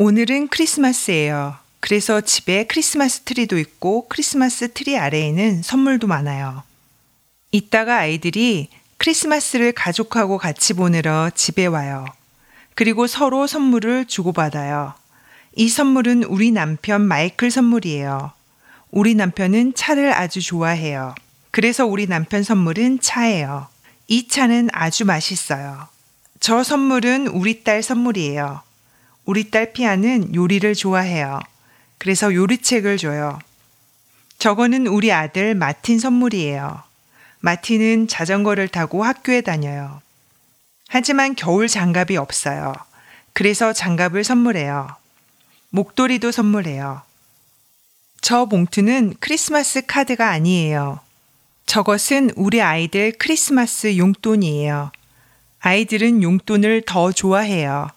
오늘은 크리스마스예요. 그래서 집에 크리스마스 트리도 있고 크리스마스 트리 아래에는 선물도 많아요. 이따가 아이들이 크리스마스를 가족하고 같이 보내러 집에 와요. 그리고 서로 선물을 주고받아요. 이 선물은 우리 남편 마이클 선물이에요. 우리 남편은 차를 아주 좋아해요. 그래서 우리 남편 선물은 차예요. 이 차는 아주 맛있어요. 저 선물은 우리 딸 선물이에요. 우리 딸 피아는 요리를 좋아해요. 그래서 요리책을 줘요. 저거는 우리 아들 마틴 선물이에요. 마틴은 자전거를 타고 학교에 다녀요. 하지만 겨울 장갑이 없어요. 그래서 장갑을 선물해요. 목도리도 선물해요. 저 봉투는 크리스마스 카드가 아니에요. 저것은 우리 아이들 크리스마스 용돈이에요. 아이들은 용돈을 더 좋아해요.